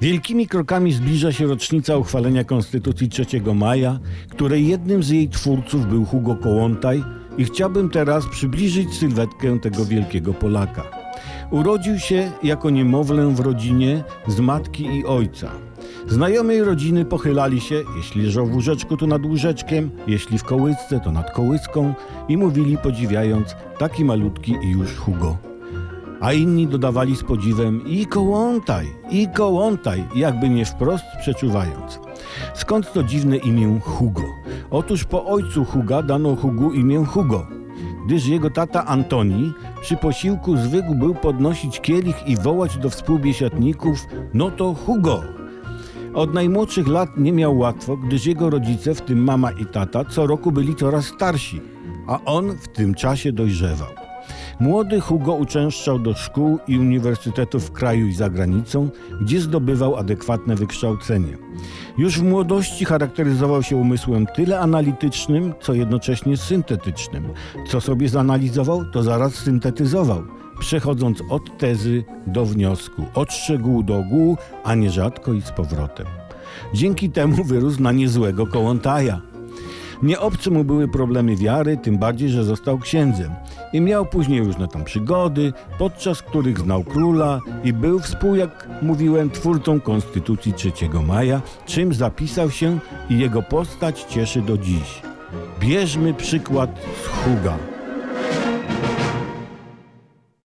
Wielkimi krokami zbliża się rocznica uchwalenia Konstytucji 3 maja, której jednym z jej twórców był Hugo Kołłątaj i chciałbym teraz przybliżyć sylwetkę tego wielkiego Polaka. Urodził się jako niemowlę w rodzinie z matki i ojca. Znajomej rodziny pochylali się, jeśli leżał w łóżeczku, to nad łóżeczkiem, jeśli w kołysce, to nad kołyską i mówili podziwiając, taki malutki i już Hugo. A inni dodawali z podziwem i kołątaj, i kołątaj, jakby nie wprost przeczuwając. Skąd to dziwne imię Hugo? Otóż po ojcu Huga dano Hugu imię Hugo, gdyż jego tata Antoni przy posiłku zwykł był podnosić kielich i wołać do współbiesiadników, no to Hugo. Od najmłodszych lat nie miał łatwo, gdyż jego rodzice, w tym mama i tata, co roku byli coraz starsi, a on w tym czasie dojrzewał. Młody Hugo uczęszczał do szkół i uniwersytetów w kraju i za granicą, gdzie zdobywał adekwatne wykształcenie. Już w młodości charakteryzował się umysłem tyle analitycznym, co jednocześnie syntetycznym. Co sobie zanalizował, to zaraz syntetyzował, przechodząc od tezy do wniosku, od szczegółu do ogółu, a nierzadko i z powrotem. Dzięki temu wyrósł na niezłego kołątaja. Nie obce mu były problemy wiary, tym bardziej, że został księdzem. I miał później różne tam przygody, podczas których znał króla i był współ, jak mówiłem, twórcą Konstytucji 3 maja, czym zapisał się i jego postać cieszy do dziś. Bierzmy przykład z Huga.